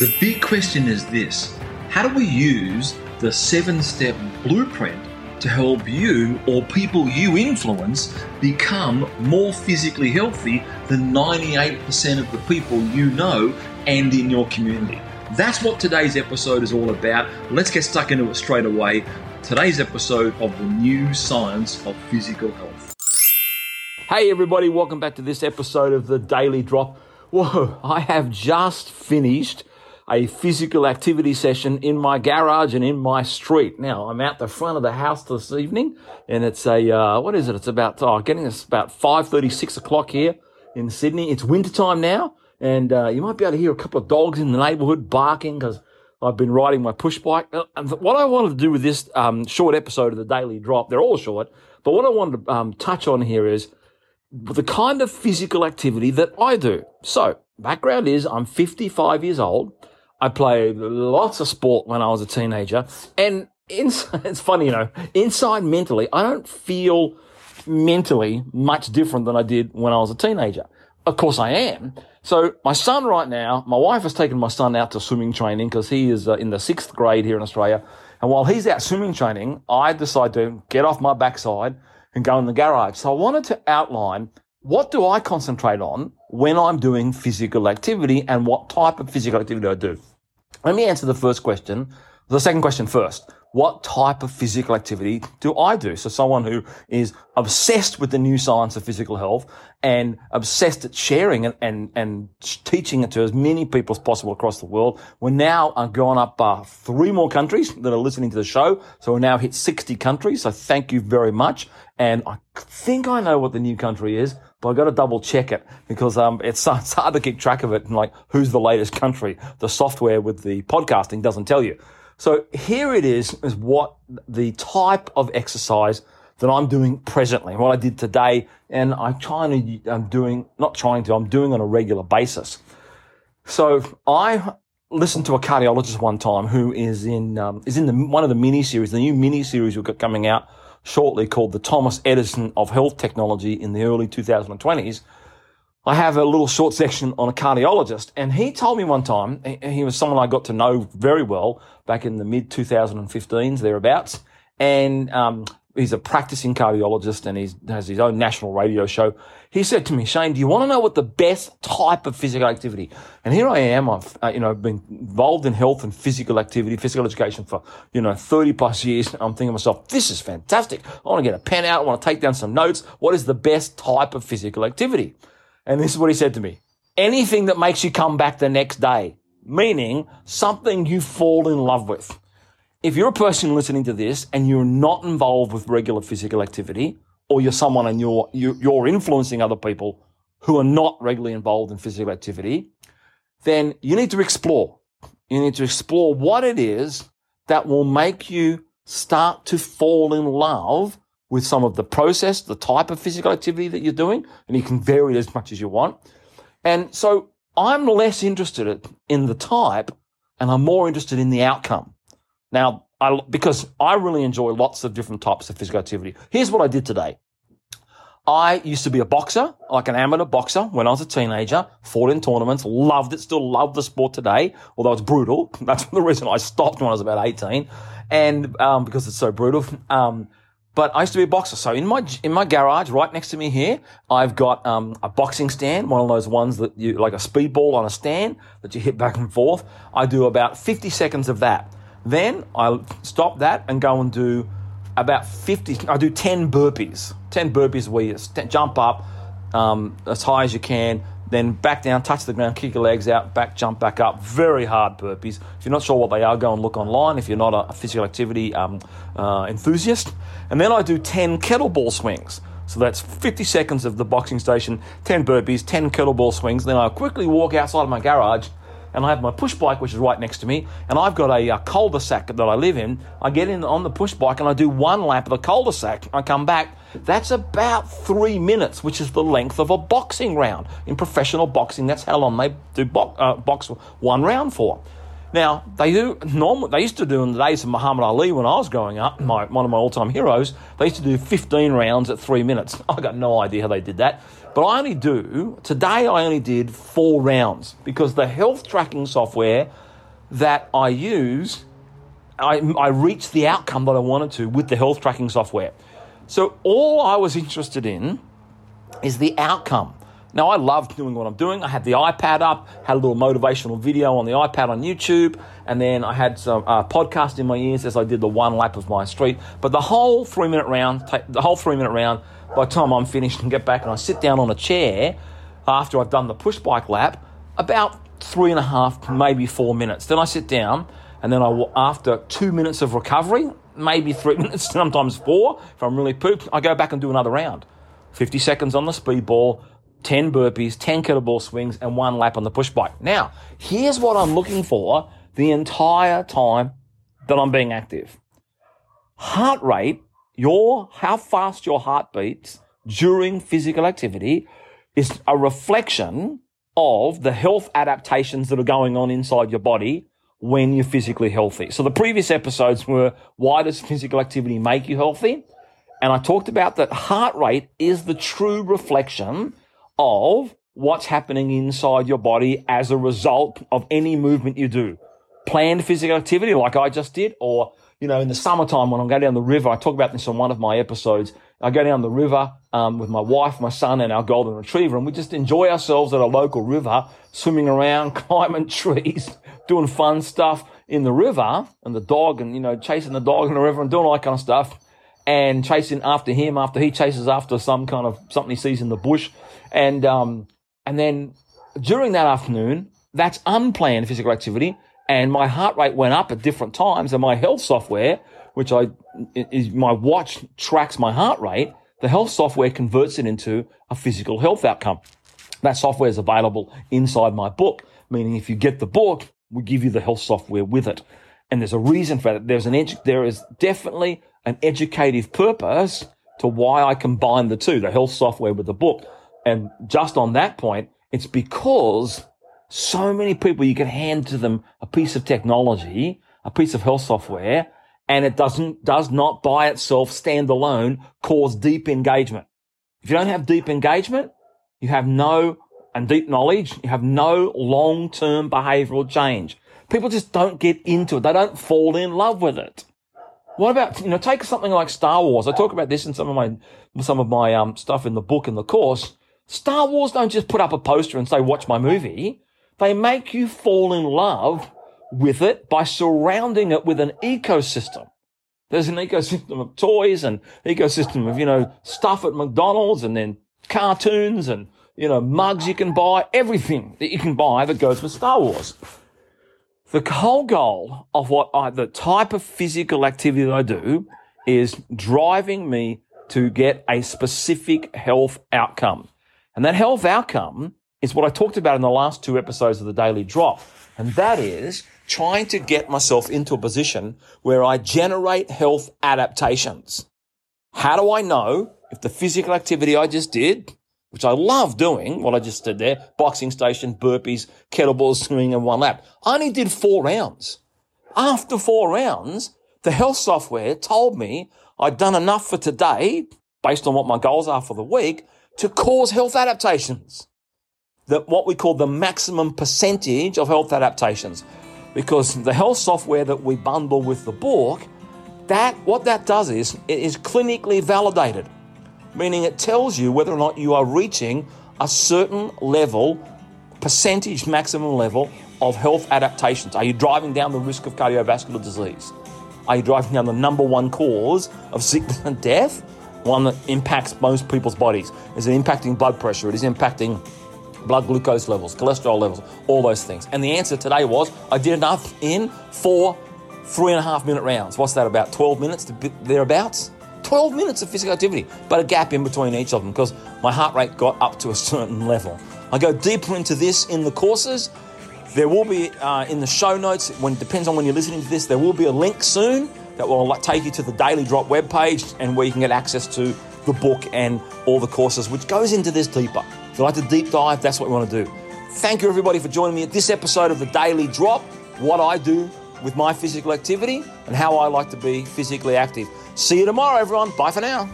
The big question is this How do we use the seven step blueprint to help you or people you influence become more physically healthy than 98% of the people you know and in your community? That's what today's episode is all about. Let's get stuck into it straight away. Today's episode of the new science of physical health. Hey, everybody, welcome back to this episode of the Daily Drop. Whoa, I have just finished a physical activity session in my garage and in my street. Now, I'm out the front of the house this evening, and it's a, uh, what is it? It's about, oh, getting us about five thirty, six o'clock here in Sydney. It's wintertime now, and uh, you might be able to hear a couple of dogs in the neighbourhood barking because I've been riding my push bike. Uh, and what I wanted to do with this um, short episode of the Daily Drop, they're all short, but what I wanted to um, touch on here is the kind of physical activity that I do. So, background is I'm 55 years old. I played lots of sport when I was a teenager. And inside, it's funny, you know, inside mentally, I don't feel mentally much different than I did when I was a teenager. Of course I am. So my son right now, my wife has taken my son out to swimming training because he is uh, in the sixth grade here in Australia. And while he's out swimming training, I decide to get off my backside and go in the garage. So I wanted to outline what do I concentrate on when I'm doing physical activity and what type of physical activity do I do. Let me answer the first question, the second question first. What type of physical activity do I do? So someone who is obsessed with the new science of physical health and obsessed at sharing and, and, and teaching it to as many people as possible across the world. We're now uh, going up uh, three more countries that are listening to the show. So we're now hit 60 countries. So thank you very much. And I think I know what the new country is, but I've got to double check it because um, it's, it's hard to keep track of it and like who's the latest country. The software with the podcasting doesn't tell you. So here it is, is what the type of exercise that I'm doing presently, what I did today, and I'm trying to, I'm doing, not trying to, I'm doing on a regular basis. So I listened to a cardiologist one time who is in, um, is in the, one of the mini series, the new mini series we've got coming out shortly called the Thomas Edison of Health Technology in the early 2020s. I have a little short section on a cardiologist, and he told me one time, he was someone I got to know very well back in the mid 2015s, thereabouts, and um, he's a practicing cardiologist and he has his own national radio show. He said to me, Shane, do you want to know what the best type of physical activity? And here I am. I've, uh, you know, been involved in health and physical activity, physical education for, you know, 30 plus years. I'm thinking to myself, this is fantastic. I want to get a pen out. I want to take down some notes. What is the best type of physical activity? And this is what he said to me. Anything that makes you come back the next day, meaning something you fall in love with. If you're a person listening to this and you're not involved with regular physical activity, or you're someone and you're, you're influencing other people who are not regularly involved in physical activity, then you need to explore. You need to explore what it is that will make you start to fall in love with some of the process, the type of physical activity that you're doing, and you can vary it as much as you want. And so I'm less interested in the type and I'm more interested in the outcome. Now, I, because I really enjoy lots of different types of physical activity. Here's what I did today. I used to be a boxer, like an amateur boxer when I was a teenager, fought in tournaments, loved it, still love the sport today, although it's brutal. That's the reason I stopped when I was about 18. And, um, because it's so brutal. Um, but I used to be a boxer. So in my, in my garage, right next to me here, I've got, um, a boxing stand, one of those ones that you, like a speedball on a stand that you hit back and forth. I do about 50 seconds of that. Then I stop that and go and do about 50, I do 10 burpees. 10 burpees where you jump up um, as high as you can, then back down, touch the ground, kick your legs out, back, jump back up. Very hard burpees. If you're not sure what they are, go and look online if you're not a physical activity um, uh, enthusiast. And then I do 10 kettlebell swings. So that's 50 seconds of the boxing station, 10 burpees, 10 kettlebell swings. Then I quickly walk outside of my garage and I have my push bike, which is right next to me, and I've got a, a cul-de-sac that I live in. I get in on the push bike and I do one lap of the cul-de-sac. I come back. That's about three minutes, which is the length of a boxing round. In professional boxing, that's how long they do uh, box one round for. Now they do normal. They used to do in the days of Muhammad Ali when I was growing up. My one of my all-time heroes. They used to do 15 rounds at three minutes. I got no idea how they did that. But I only do, today I only did four rounds because the health tracking software that I use, I, I reached the outcome that I wanted to with the health tracking software. So all I was interested in is the outcome. Now, I loved doing what I'm doing. I had the iPad up, had a little motivational video on the iPad on YouTube, and then I had some uh, podcast in my ears as I did the one lap of my street. But the whole three minute round, the whole three minute round, by the time I'm finished and get back and I sit down on a chair after I've done the push bike lap, about three and a half, maybe four minutes. Then I sit down, and then I will, after two minutes of recovery, maybe three minutes, sometimes four, if I'm really pooped, I go back and do another round. 50 seconds on the speedball, 10 burpees, 10 kettlebell swings, and one lap on the push bike. Now, here's what I'm looking for the entire time that I'm being active. Heart rate, your, how fast your heart beats during physical activity is a reflection of the health adaptations that are going on inside your body when you're physically healthy. So the previous episodes were why does physical activity make you healthy? And I talked about that heart rate is the true reflection of what's happening inside your body as a result of any movement you do. Planned physical activity like I just did, or, you know, in the summertime when I go down the river, I talk about this on one of my episodes. I go down the river um, with my wife, my son, and our golden retriever, and we just enjoy ourselves at a local river, swimming around, climbing trees, doing fun stuff in the river, and the dog, and, you know, chasing the dog in the river and doing all that kind of stuff and chasing after him after he chases after some kind of something he sees in the bush. And, um, and then during that afternoon, that's unplanned physical activity. And my heart rate went up at different times and my health software, which I, is my watch tracks my heart rate. The health software converts it into a physical health outcome. That software is available inside my book, meaning if you get the book, we give you the health software with it. And there's a reason for that. There's an there is definitely an educative purpose to why I combine the two, the health software with the book. And just on that point, it's because so many people, you can hand to them a piece of technology, a piece of health software, and it doesn't, does not by itself stand alone cause deep engagement. If you don't have deep engagement, you have no, and deep knowledge, you have no long-term behavioral change. People just don't get into it. They don't fall in love with it. What about, you know, take something like Star Wars. I talk about this in some of my, some of my, um, stuff in the book and the course. Star Wars don't just put up a poster and say, watch my movie. They make you fall in love with it by surrounding it with an ecosystem. There's an ecosystem of toys and ecosystem of, you know, stuff at McDonald's and then cartoons and, you know, mugs you can buy, everything that you can buy that goes with Star Wars. The whole goal of what I, the type of physical activity that I do is driving me to get a specific health outcome. And that health outcome is what I talked about in the last two episodes of the Daily Drop. And that is trying to get myself into a position where I generate health adaptations. How do I know if the physical activity I just did which I love doing, what I just did there, boxing station, burpees, kettlebells, swimming in one lap. I only did four rounds. After four rounds, the health software told me I'd done enough for today, based on what my goals are for the week, to cause health adaptations. That what we call the maximum percentage of health adaptations. Because the health software that we bundle with the book, that what that does is it is clinically validated meaning it tells you whether or not you are reaching a certain level, percentage maximum level of health adaptations. Are you driving down the risk of cardiovascular disease? Are you driving down the number one cause of sickness and death? One that impacts most people's bodies. Is it impacting blood pressure? It is impacting blood glucose levels, cholesterol levels, all those things. And the answer today was I did enough in four three and a half minute rounds. What's that about? 12 minutes to thereabouts? 12 minutes of physical activity, but a gap in between each of them because my heart rate got up to a certain level. I go deeper into this in the courses. There will be uh, in the show notes, when it depends on when you're listening to this, there will be a link soon that will take you to the Daily Drop webpage and where you can get access to the book and all the courses, which goes into this deeper. If you like to deep dive, that's what we want to do. Thank you, everybody, for joining me at this episode of the Daily Drop. What I do with my physical activity and how I like to be physically active. See you tomorrow, everyone. Bye for now.